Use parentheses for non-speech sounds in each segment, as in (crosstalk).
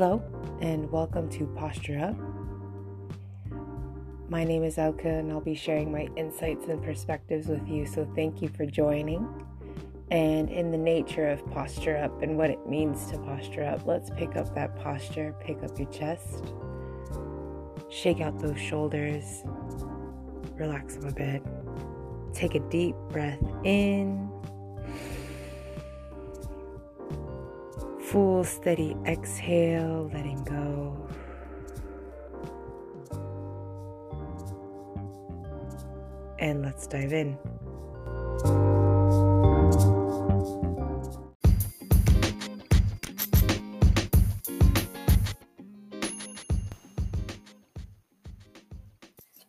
Hello, and welcome to Posture Up. My name is Elka, and I'll be sharing my insights and perspectives with you. So, thank you for joining. And in the nature of posture up and what it means to posture up, let's pick up that posture, pick up your chest, shake out those shoulders, relax them a bit. Take a deep breath in full steady exhale, letting go. And let's dive in.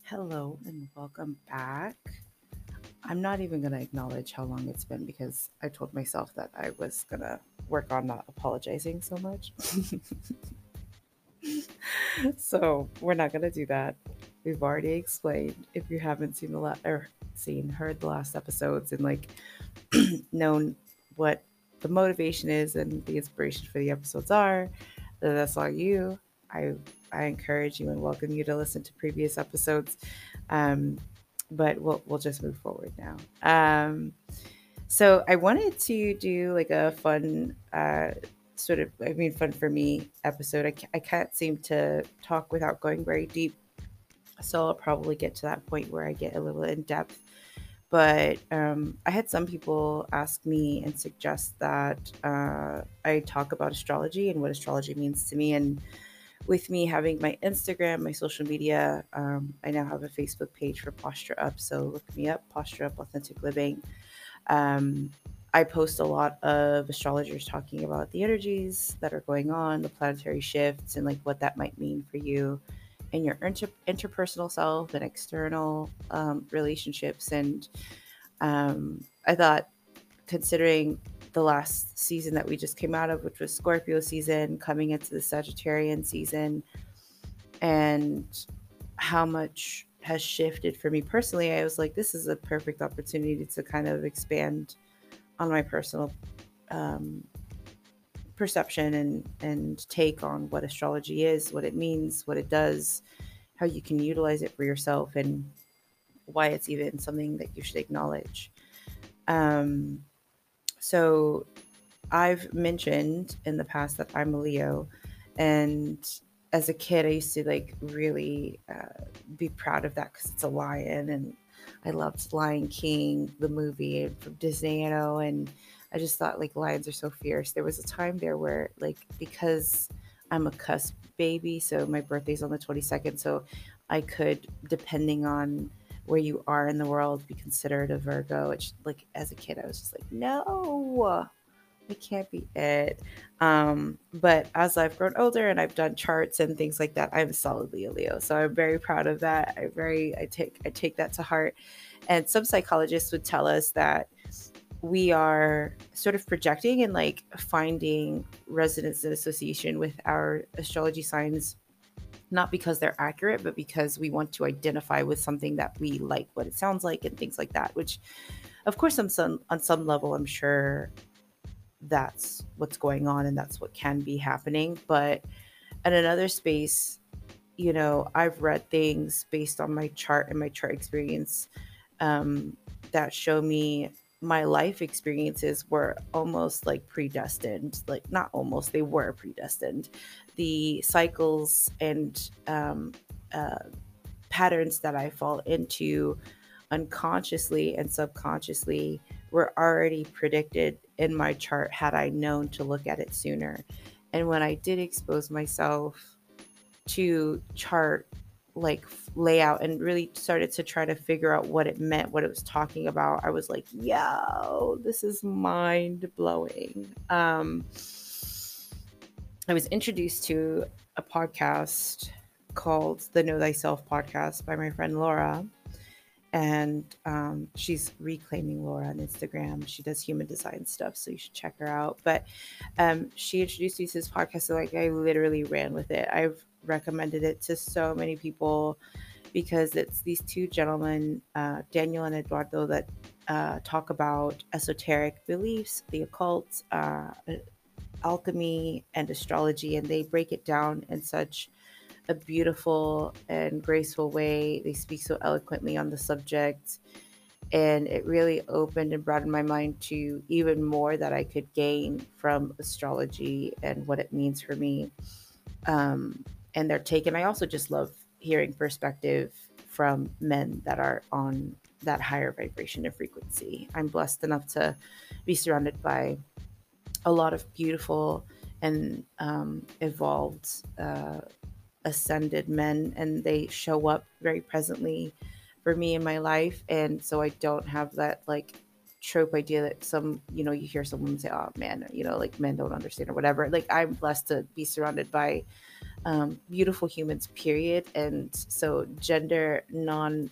Hello and welcome back. I'm not even going to acknowledge how long it's been because I told myself that I was going to work on not apologizing so much. (laughs) so we're not going to do that. We've already explained if you haven't seen the last or seen heard the last episodes and like (clears throat) known what the motivation is and the inspiration for the episodes are, that's all you. I I encourage you and welcome you to listen to previous episodes. Um, but we'll we'll just move forward now. Um, so I wanted to do like a fun, uh, sort of, I mean, fun for me episode. I, I can't seem to talk without going very deep. So I'll probably get to that point where I get a little in depth. But um, I had some people ask me and suggest that uh, I talk about astrology and what astrology means to me. And with me having my Instagram, my social media, um, I now have a Facebook page for Posture Up. So look me up, Posture Up Authentic Living. Um, I post a lot of astrologers talking about the energies that are going on, the planetary shifts, and like what that might mean for you in your inter- interpersonal self and external um, relationships. And um, I thought, considering the last season that we just came out of, which was Scorpio season, coming into the Sagittarian season, and how much has shifted for me personally, I was like, this is a perfect opportunity to kind of expand on my personal um, perception and and take on what astrology is, what it means, what it does, how you can utilize it for yourself, and why it's even something that you should acknowledge. Um, so, I've mentioned in the past that I'm a Leo, and as a kid, I used to like really uh, be proud of that because it's a lion, and I loved Lion King, the movie from Disney, you know, and I just thought like lions are so fierce. There was a time there where like because I'm a cusp baby, so my birthday's on the 22nd, so I could, depending on where you are in the world, be considered a Virgo. Which like as a kid, I was just like, no, it can't be it. Um, but as I've grown older and I've done charts and things like that, I'm solidly a Leo. So I'm very proud of that. I very I take I take that to heart. And some psychologists would tell us that we are sort of projecting and like finding resonance and association with our astrology signs not because they're accurate but because we want to identify with something that we like what it sounds like and things like that which of course on some on some level i'm sure that's what's going on and that's what can be happening. But in another space, you know, I've read things based on my chart and my chart experience um, that show me my life experiences were almost like predestined. Like, not almost, they were predestined. The cycles and um, uh, patterns that I fall into unconsciously and subconsciously were already predicted in my chart had I known to look at it sooner. And when I did expose myself to chart like layout and really started to try to figure out what it meant, what it was talking about, I was like, yo, this is mind blowing. Um, I was introduced to a podcast called the Know Thyself podcast by my friend Laura and um, she's reclaiming Laura on Instagram. She does human design stuff, so you should check her out. But um, she introduced me to this podcast, so like I literally ran with it. I've recommended it to so many people because it's these two gentlemen, uh, Daniel and Eduardo, that uh, talk about esoteric beliefs, the occult, uh, alchemy and astrology, and they break it down in such a beautiful and graceful way. They speak so eloquently on the subject. And it really opened and broadened my mind to even more that I could gain from astrology and what it means for me. Um, and their take. And I also just love hearing perspective from men that are on that higher vibration and frequency. I'm blessed enough to be surrounded by a lot of beautiful and um, evolved uh, ascended men, and they show up very presently for me in my life. And so I don't have that like trope idea that some, you know, you hear someone say, oh man, you know, like men don't understand or whatever. Like I'm blessed to be surrounded by um, beautiful humans, period. And so gender non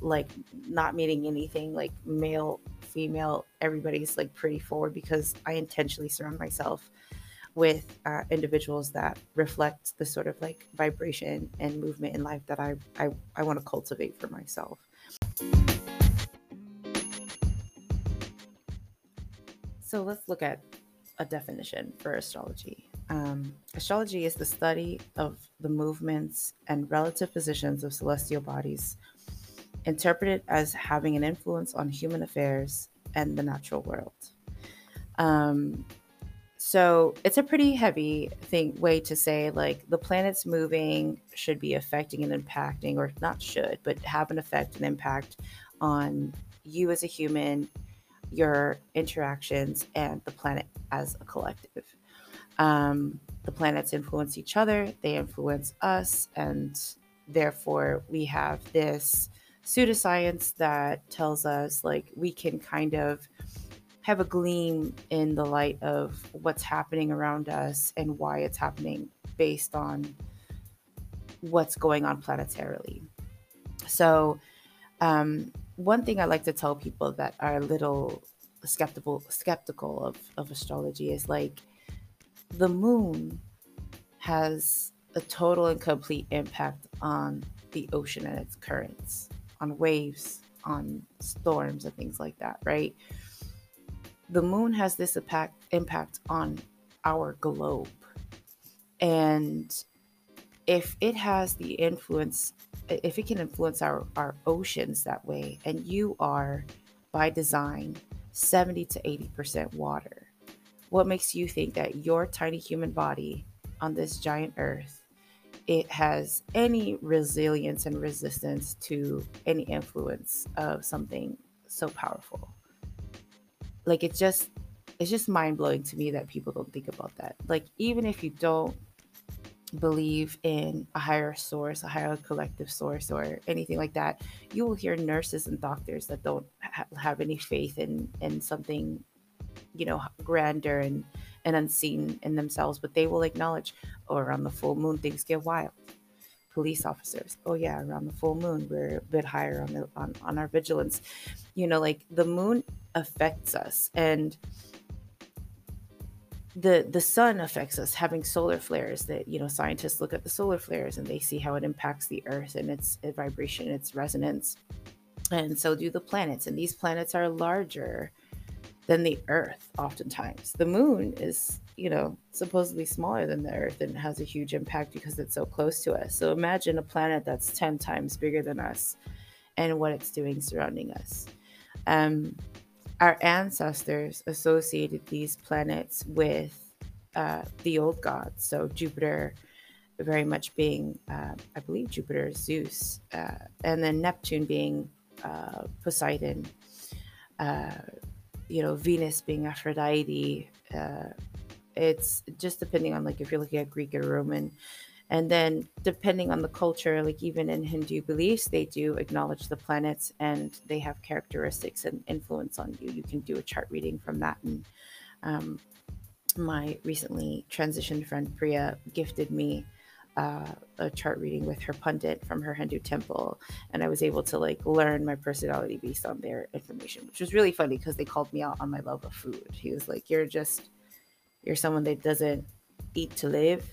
like not meaning anything like male, female, everybody's like pretty forward because I intentionally surround myself with uh, individuals that reflect the sort of like vibration and movement in life that I, I, I want to cultivate for myself. So let's look at a definition for astrology. Um, astrology is the study of the movements and relative positions of celestial bodies, interpreted as having an influence on human affairs and the natural world. Um, so it's a pretty heavy thing way to say like the planets moving should be affecting and impacting, or not should, but have an effect and impact on you as a human, your interactions, and the planet as a collective. Um, the planets influence each other, they influence us, and therefore we have this pseudoscience that tells us like we can kind of have a gleam in the light of what's happening around us and why it's happening based on what's going on planetarily. So, um, one thing I like to tell people that are a little skeptical skeptical of, of astrology is like the moon has a total and complete impact on the ocean and its currents, on waves, on storms and things like that, right? The moon has this impact impact on our globe. And if it has the influence if it can influence our, our oceans that way and you are by design 70 to 80% water what makes you think that your tiny human body on this giant earth it has any resilience and resistance to any influence of something so powerful like it's just it's just mind blowing to me that people don't think about that. Like even if you don't believe in a higher source, a higher collective source, or anything like that, you will hear nurses and doctors that don't ha- have any faith in in something, you know, grander and and unseen in themselves, but they will acknowledge, oh, or on the full moon things get wild. Police officers, oh yeah, around the full moon we're a bit higher on the on, on our vigilance. You know, like the moon affects us and the the sun affects us having solar flares that you know scientists look at the solar flares and they see how it impacts the earth and its, its vibration its resonance. And so do the planets and these planets are larger than the earth oftentimes. The moon is you know supposedly smaller than the earth and has a huge impact because it's so close to us so imagine a planet that's 10 times bigger than us and what it's doing surrounding us um, our ancestors associated these planets with uh, the old gods. So Jupiter, very much being, uh, I believe, Jupiter is Zeus, uh, and then Neptune being uh, Poseidon. Uh, you know, Venus being Aphrodite. It's just depending on like if you're looking at Greek or Roman and then, depending on the culture, like even in Hindu beliefs, they do acknowledge the planets and they have characteristics and influence on you. You can do a chart reading from that. And um, my recently transitioned friend Priya gifted me uh, a chart reading with her pundit from her Hindu temple, and I was able to like learn my personality based on their information, which was really funny because they called me out on my love of food. He was like, "You're just, you're someone that doesn't eat to live."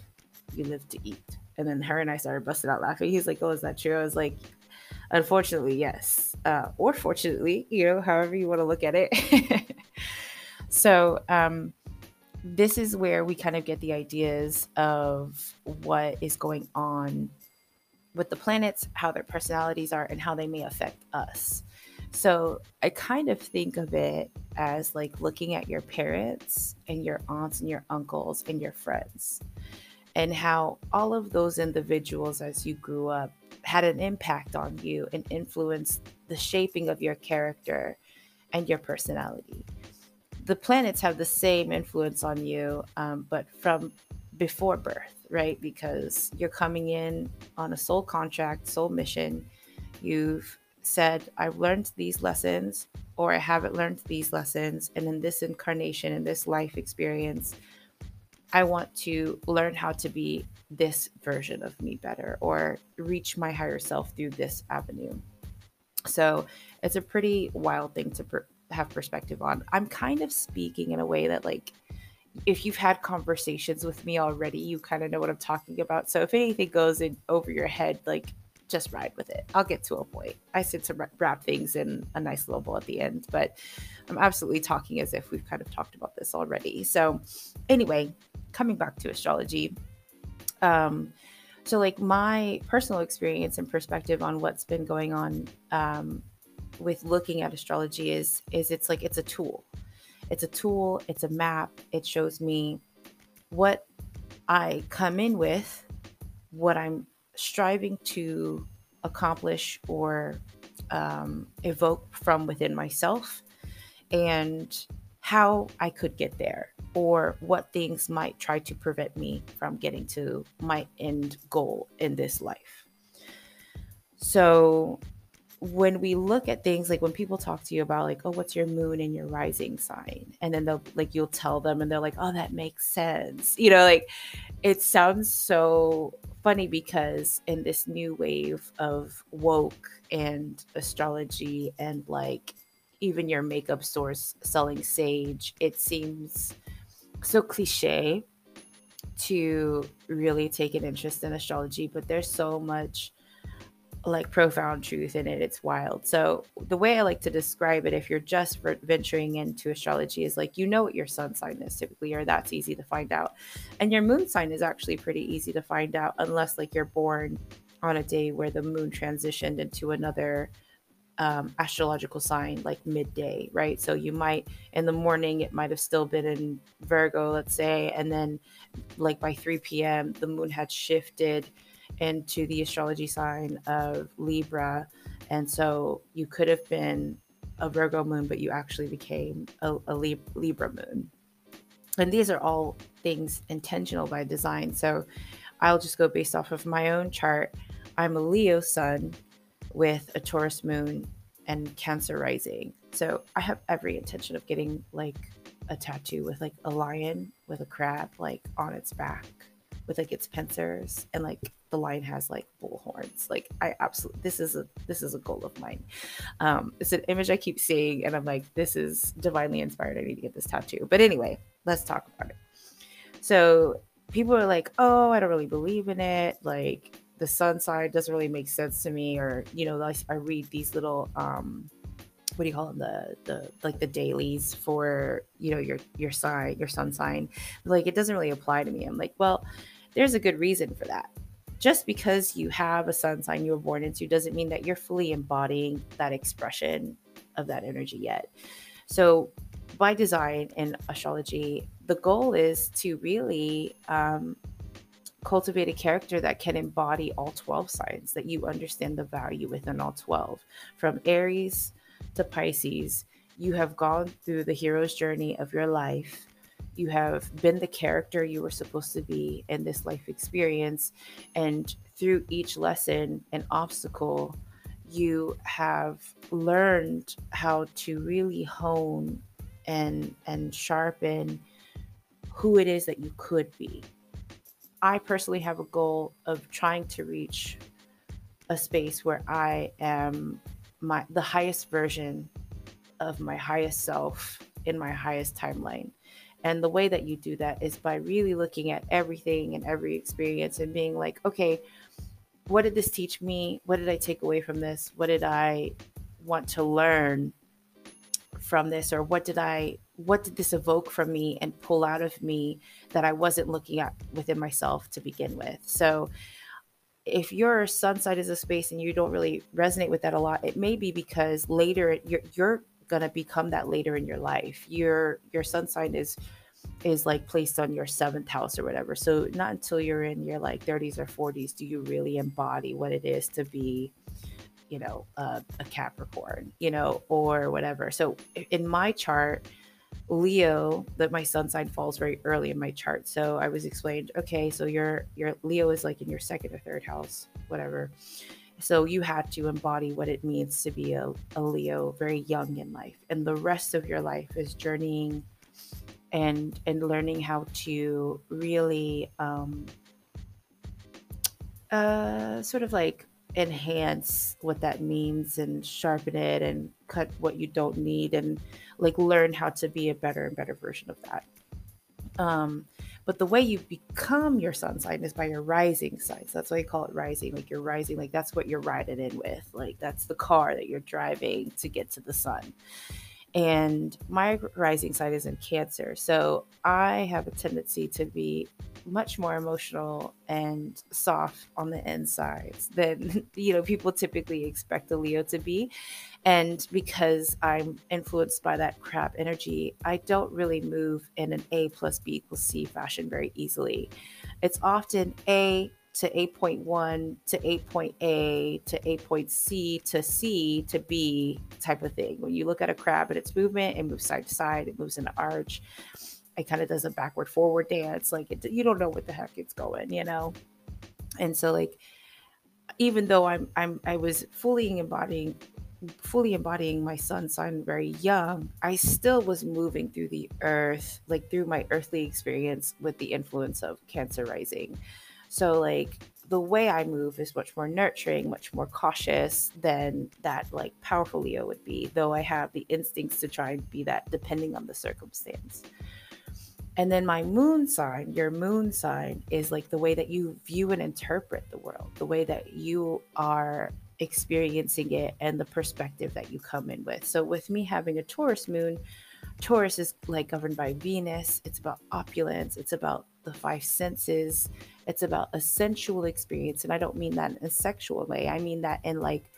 you live to eat. And then her and I started busting out laughing. He's like, Oh, is that true? I was like, Unfortunately, yes. Uh, or fortunately, you know, however you want to look at it. (laughs) so, um, this is where we kind of get the ideas of what is going on with the planets, how their personalities are, and how they may affect us. So I kind of think of it as like looking at your parents and your aunts and your uncles and your friends, and how all of those individuals as you grew up had an impact on you and influenced the shaping of your character and your personality. The planets have the same influence on you, um, but from before birth, right? Because you're coming in on a soul contract, soul mission. You've said, I've learned these lessons, or I haven't learned these lessons. And in this incarnation, in this life experience, I want to learn how to be this version of me better or reach my higher self through this avenue. So it's a pretty wild thing to per- have perspective on. I'm kind of speaking in a way that, like, if you've had conversations with me already, you kind of know what I'm talking about. So if anything goes in over your head, like, just ride with it. I'll get to a point. I said to wrap things in a nice little bow at the end, but I'm absolutely talking as if we've kind of talked about this already. So, anyway, coming back to astrology, um, so like my personal experience and perspective on what's been going on um, with looking at astrology is is it's like it's a tool. It's a tool. It's a map. It shows me what I come in with, what I'm striving to accomplish or um, evoke from within myself and how I could get there or what things might try to prevent me from getting to my end goal in this life. So, when we look at things like when people talk to you about like oh what's your moon and your rising sign and then they'll like you'll tell them and they're like oh that makes sense you know like it sounds so funny because in this new wave of woke and astrology and like even your makeup source selling sage it seems so cliche to really take an interest in astrology but there's so much like profound truth in it. It's wild. So the way I like to describe it, if you're just venturing into astrology, is like you know what your sun sign is typically, or that's easy to find out, and your moon sign is actually pretty easy to find out, unless like you're born on a day where the moon transitioned into another um, astrological sign, like midday, right? So you might in the morning it might have still been in Virgo, let's say, and then like by 3 p.m. the moon had shifted into the astrology sign of Libra. And so you could have been a Virgo moon, but you actually became a, a Libra moon. And these are all things intentional by design. So I'll just go based off of my own chart. I'm a Leo sun with a Taurus moon and Cancer rising. So I have every intention of getting like a tattoo with like a lion with a crab like on its back with like its pincers and like the lion has like bull horns. Like I absolutely this is a this is a goal of mine. Um, it's an image I keep seeing, and I'm like, this is divinely inspired. I need to get this tattoo. But anyway, let's talk about it. So people are like, oh, I don't really believe in it. Like the sun sign doesn't really make sense to me, or you know, I, I read these little um what do you call them the the like the dailies for you know your your sign your sun sign like it doesn't really apply to me i'm like well there's a good reason for that just because you have a sun sign you were born into doesn't mean that you're fully embodying that expression of that energy yet. So, by design in astrology, the goal is to really um, cultivate a character that can embody all 12 signs, that you understand the value within all 12. From Aries to Pisces, you have gone through the hero's journey of your life you have been the character you were supposed to be in this life experience. And through each lesson and obstacle, you have learned how to really hone and and sharpen who it is that you could be. I personally have a goal of trying to reach a space where I am my the highest version of my highest self in my highest timeline. And the way that you do that is by really looking at everything and every experience and being like, okay, what did this teach me? What did I take away from this? What did I want to learn from this? Or what did I what did this evoke from me and pull out of me that I wasn't looking at within myself to begin with. So if your sun sign is a space and you don't really resonate with that a lot, it may be because later you're you're gonna become that later in your life. Your your sun sign is is like placed on your seventh house or whatever. So not until you're in your like 30s or 40s do you really embody what it is to be, you know, uh, a Capricorn, you know, or whatever. So in my chart, Leo, that my sun sign falls very early in my chart. So I was explained, okay, so your your Leo is like in your second or third house, whatever. So you had to embody what it means to be a, a Leo very young in life. And the rest of your life is journeying and and learning how to really um uh sort of like enhance what that means and sharpen it and cut what you don't need and like learn how to be a better and better version of that. Um, but the way you become your sun sign is by your rising sign. So that's why you call it rising. Like you're rising, like that's what you're riding in with. Like that's the car that you're driving to get to the sun and my rising sign is in cancer. So i have a tendency to be much more emotional and soft on the insides than (laughs) you know people typically expect a leo to be. And because i'm influenced by that crap energy i don't really move in an a plus b equals c fashion very easily. It's often a to 8.1 to 8.A to 8. C to C to B type of thing. When you look at a crab and its movement, it moves side to side, it moves in an arch. It kind of does a backward forward dance. Like it, you don't know what the heck it's going, you know? And so like even though I'm I'm I was fully embodying fully embodying my sun sign very young, I still was moving through the earth, like through my earthly experience with the influence of Cancer rising. So like the way I move is much more nurturing, much more cautious than that like powerful Leo would be, though I have the instincts to try and be that depending on the circumstance. And then my moon sign, your moon sign is like the way that you view and interpret the world, the way that you are experiencing it and the perspective that you come in with. So with me having a Taurus moon, Taurus is like governed by Venus. It's about opulence. It's about the five senses. It's about a sensual experience. And I don't mean that in a sexual way, I mean that in like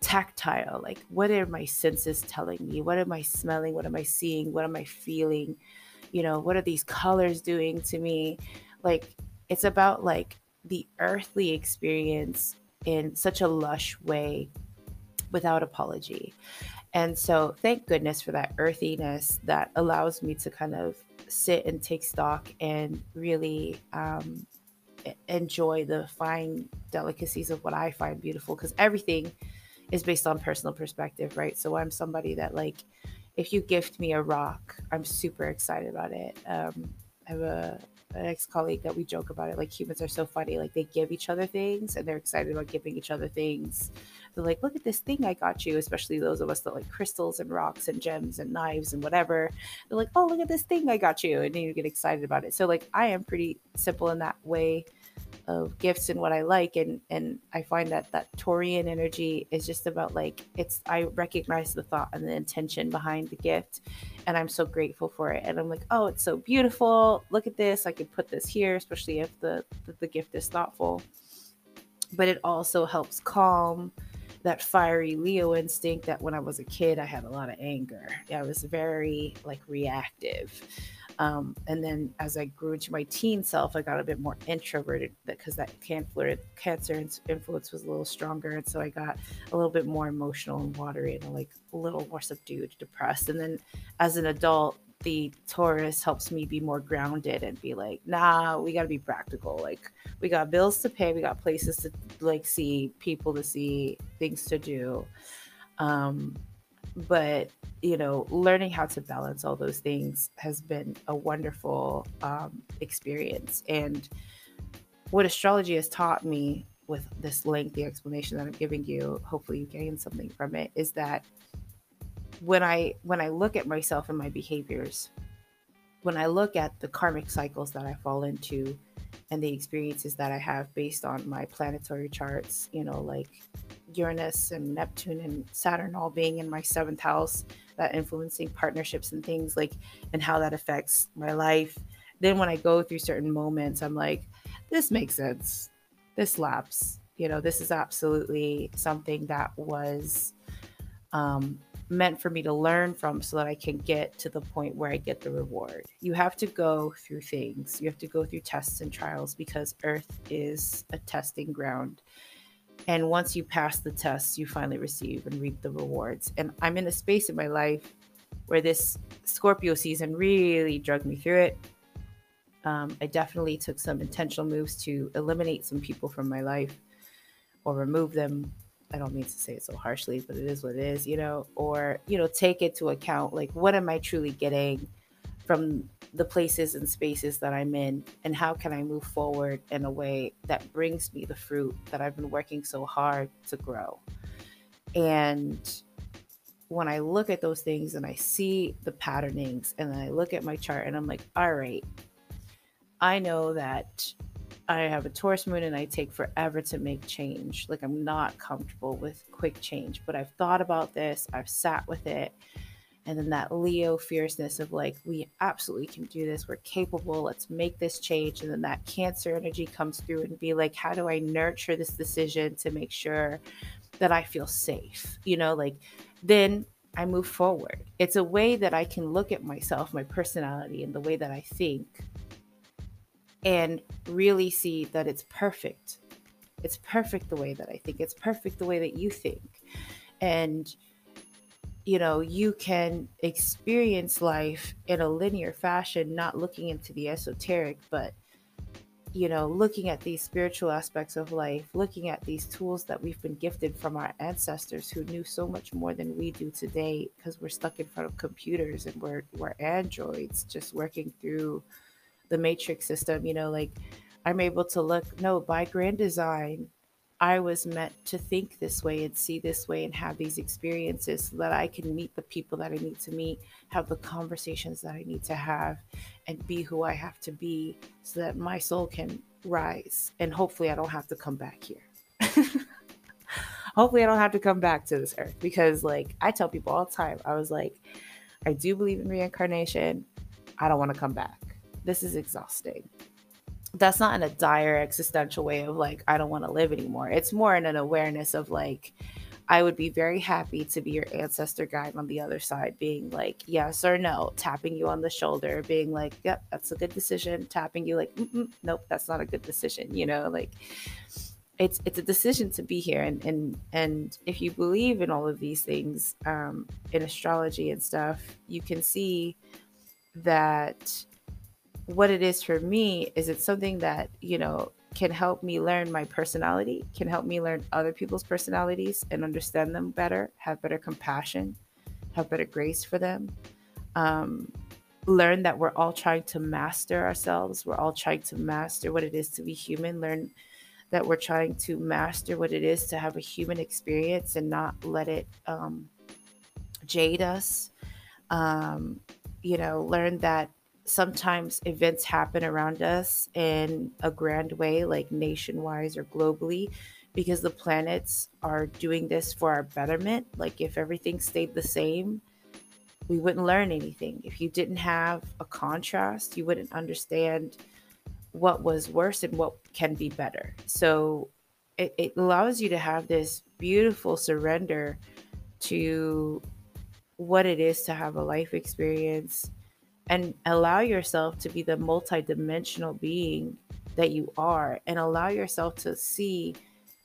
tactile. Like, what are my senses telling me? What am I smelling? What am I seeing? What am I feeling? You know, what are these colors doing to me? Like, it's about like the earthly experience in such a lush way without apology. And so, thank goodness for that earthiness that allows me to kind of sit and take stock and really um, enjoy the fine delicacies of what I find beautiful because everything is based on personal perspective, right? So I'm somebody that like if you gift me a rock, I'm super excited about it. Um, I have a an ex colleague that we joke about it. Like humans are so funny. Like they give each other things and they're excited about giving each other things. They're like, look at this thing I got you, especially those of us that like crystals and rocks and gems and knives and whatever. They're like, oh, look at this thing I got you. And then you get excited about it. So like I am pretty simple in that way of gifts and what I like and and I find that that Taurian energy is just about like it's I recognize the thought and the intention behind the gift and I'm so grateful for it. And I'm like oh it's so beautiful. Look at this. I could put this here especially if the the, the gift is thoughtful. But it also helps calm that fiery Leo instinct that when I was a kid I had a lot of anger. Yeah I was very like reactive um, and then as I grew into my teen self, I got a bit more introverted because that cancer, cancer influence was a little stronger. And so I got a little bit more emotional and watery and like a little more subdued, depressed. And then as an adult, the Taurus helps me be more grounded and be like, nah, we got to be practical. Like, we got bills to pay, we got places to like see, people to see, things to do. Um, but you know learning how to balance all those things has been a wonderful um, experience. And what astrology has taught me with this lengthy explanation that i'm giving you hopefully you gain something from it is that when i when i look at myself and my behaviors when i look at the karmic cycles that i fall into and the experiences that I have based on my planetary charts, you know, like Uranus and Neptune and Saturn all being in my seventh house, that influencing partnerships and things like, and how that affects my life. Then when I go through certain moments, I'm like, this makes sense. This laps. You know, this is absolutely something that was um, meant for me to learn from so that I can get to the point where I get the reward. You have to go through things, you have to go through tests and trials because Earth is a testing ground. And once you pass the tests, you finally receive and reap the rewards. And I'm in a space in my life where this Scorpio season really drug me through it. Um, I definitely took some intentional moves to eliminate some people from my life or remove them I don't mean to say it so harshly, but it is what it is, you know, or, you know, take it to account like, what am I truly getting from the places and spaces that I'm in? And how can I move forward in a way that brings me the fruit that I've been working so hard to grow? And when I look at those things and I see the patternings and then I look at my chart and I'm like, all right, I know that I have a Taurus moon and I take forever to make change. Like I'm not comfortable with quick change, but I've thought about this, I've sat with it. And then that Leo fierceness of like, we absolutely can do this. We're capable. Let's make this change. And then that Cancer energy comes through and be like, how do I nurture this decision to make sure that I feel safe? You know, like then I move forward. It's a way that I can look at myself, my personality, and the way that I think and really see that it's perfect. It's perfect the way that I think. It's perfect the way that you think. And you know, you can experience life in a linear fashion, not looking into the esoteric, but you know, looking at these spiritual aspects of life, looking at these tools that we've been gifted from our ancestors who knew so much more than we do today because we're stuck in front of computers and we're we're androids just working through the matrix system, you know, like I'm able to look, no, by grand design, I was meant to think this way and see this way and have these experiences so that I can meet the people that I need to meet, have the conversations that I need to have, and be who I have to be so that my soul can rise. And hopefully, I don't have to come back here. (laughs) hopefully, I don't have to come back to this earth because, like, I tell people all the time, I was like, I do believe in reincarnation. I don't want to come back this is exhausting. That's not in a dire existential way of like, I don't want to live anymore. It's more in an awareness of like, I would be very happy to be your ancestor guide on the other side, being like, yes or no, tapping you on the shoulder, being like, yep, that's a good decision, tapping you like, nope, that's not a good decision, you know, like it's it's a decision to be here and and and if you believe in all of these things um in astrology and stuff you can see that what it is for me is it's something that you know can help me learn my personality can help me learn other people's personalities and understand them better have better compassion have better grace for them um, learn that we're all trying to master ourselves we're all trying to master what it is to be human learn that we're trying to master what it is to have a human experience and not let it um, jade us um, you know learn that sometimes events happen around us in a grand way, like nationwide or globally, because the planets are doing this for our betterment. Like, if everything stayed the same, we wouldn't learn anything. If you didn't have a contrast, you wouldn't understand what was worse and what can be better. So, it, it allows you to have this beautiful surrender to what it is to have a life experience and allow yourself to be the multidimensional being that you are and allow yourself to see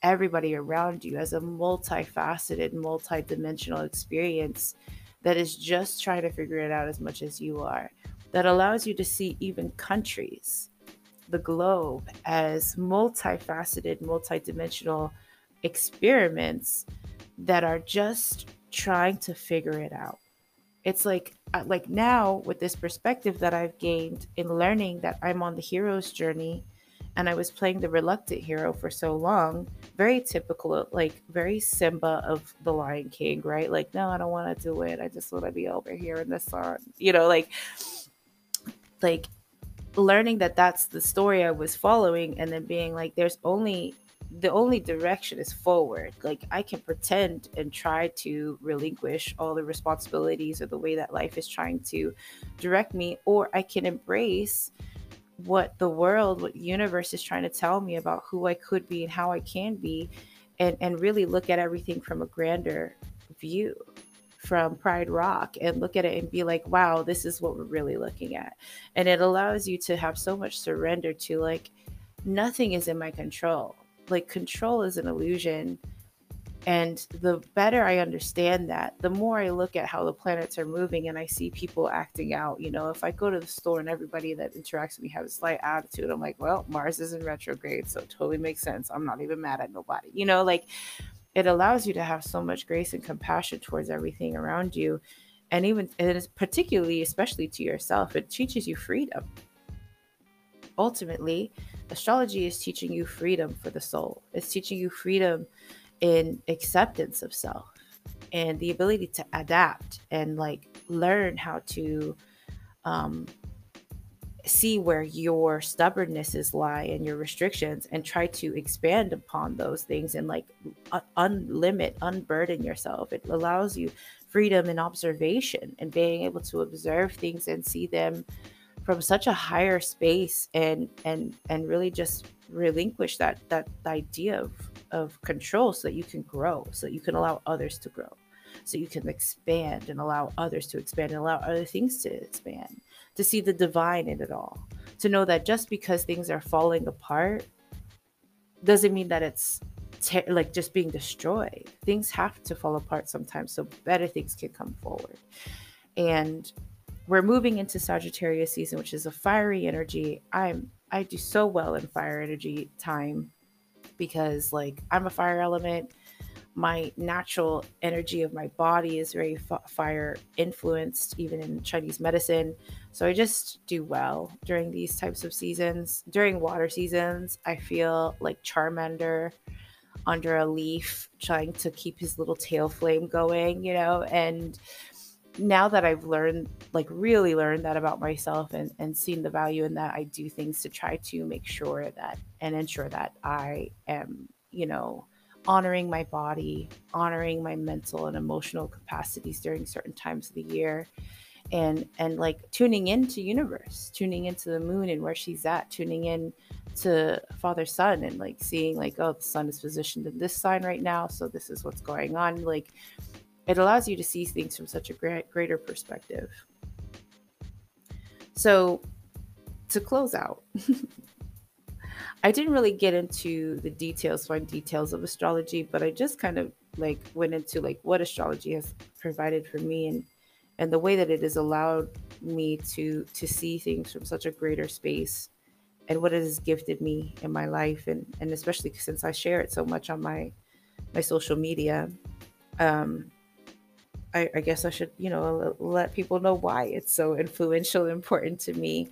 everybody around you as a multifaceted, multidimensional experience that is just trying to figure it out as much as you are. That allows you to see even countries, the globe, as multifaceted, multidimensional experiments that are just trying to figure it out it's like uh, like now with this perspective that I've gained in learning that I'm on the hero's journey and I was playing the reluctant hero for so long, very typical, like very Simba of the Lion King, right? Like, no, I don't want to do it. I just want to be over here in the sun, you know, like, like, learning that that's the story I was following and then being like there's only the only direction is forward. Like I can pretend and try to relinquish all the responsibilities or the way that life is trying to direct me, or I can embrace what the world, what universe is trying to tell me about who I could be and how I can be, and and really look at everything from a grander view from Pride Rock and look at it and be like, wow, this is what we're really looking at. And it allows you to have so much surrender to like, nothing is in my control. Like, control is an illusion. And the better I understand that, the more I look at how the planets are moving and I see people acting out. You know, if I go to the store and everybody that interacts with me has a slight attitude, I'm like, well, Mars is in retrograde, so it totally makes sense. I'm not even mad at nobody. You know, like it allows you to have so much grace and compassion towards everything around you and even is particularly especially to yourself it teaches you freedom ultimately astrology is teaching you freedom for the soul. It's teaching you freedom in acceptance of self and the ability to adapt and like learn how to um, see where your stubbornnesses lie and your restrictions and try to expand upon those things and like unlimit unburden yourself. It allows you freedom and observation and being able to observe things and see them from such a higher space and and and really just relinquish that that idea of of control so that you can grow so that you can allow others to grow so you can expand and allow others to expand and allow other things to expand to see the divine in it all, to know that just because things are falling apart doesn't mean that it's like just being destroyed. Things have to fall apart sometimes so better things can come forward. And we're moving into Sagittarius season, which is a fiery energy. I'm I do so well in fire energy time because like I'm a fire element my natural energy of my body is very fire influenced, even in Chinese medicine. So I just do well during these types of seasons. During water seasons, I feel like Charmander under a leaf trying to keep his little tail flame going, you know, and now that I've learned, like really learned that about myself and, and seen the value in that, I do things to try to make sure that and ensure that I am, you know, honoring my body, honoring my mental and emotional capacities during certain times of the year and and like tuning into universe tuning into the moon and where she's at tuning in to father sun and like seeing like oh the sun is positioned in this sign right now so this is what's going on like it allows you to see things from such a greater perspective. So to close out (laughs) I didn't really get into the details, fine details of astrology, but I just kind of like went into like what astrology has provided for me and and the way that it has allowed me to to see things from such a greater space and what it has gifted me in my life and and especially since I share it so much on my my social media. Um I, I guess I should you know let people know why it's so influential and important to me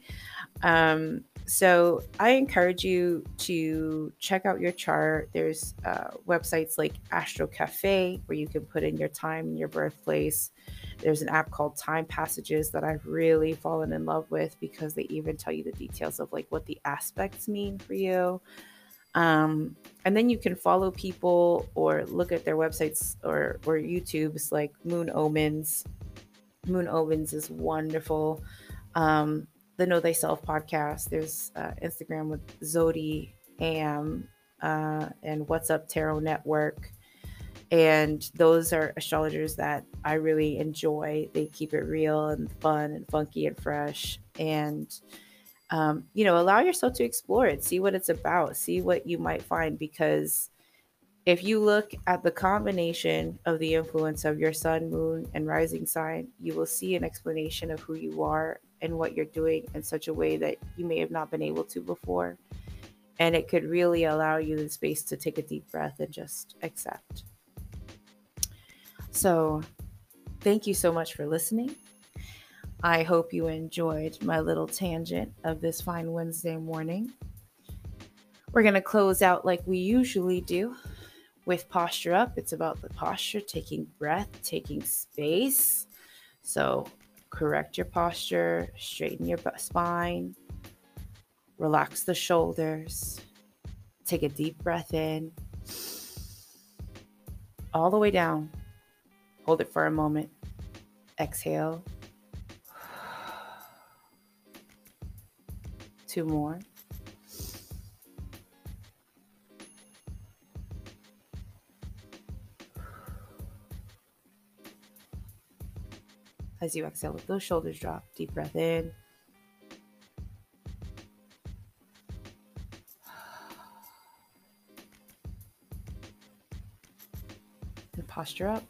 um so I encourage you to check out your chart. There's uh, websites like Astro Cafe where you can put in your time and your birthplace. There's an app called Time Passages that I've really fallen in love with because they even tell you the details of like what the aspects mean for you. Um, and then you can follow people or look at their websites or or YouTube's like Moon Omens. Moon Omens is wonderful. Um, the Know Thyself podcast. There's uh, Instagram with Zodi Am uh, and What's Up Tarot Network. And those are astrologers that I really enjoy. They keep it real and fun and funky and fresh. And, um, you know, allow yourself to explore it, see what it's about, see what you might find. Because if you look at the combination of the influence of your sun, moon, and rising sign, you will see an explanation of who you are and what you're doing in such a way that you may have not been able to before. And it could really allow you the space to take a deep breath and just accept. So, thank you so much for listening. I hope you enjoyed my little tangent of this fine Wednesday morning. We're going to close out like we usually do with posture up. It's about the posture, taking breath, taking space. So, correct your posture, straighten your spine, Relax the shoulders. Take a deep breath in, all the way down. Hold it for a moment. Exhale. Two more. As you exhale, let those shoulders drop. Deep breath in. And posture up.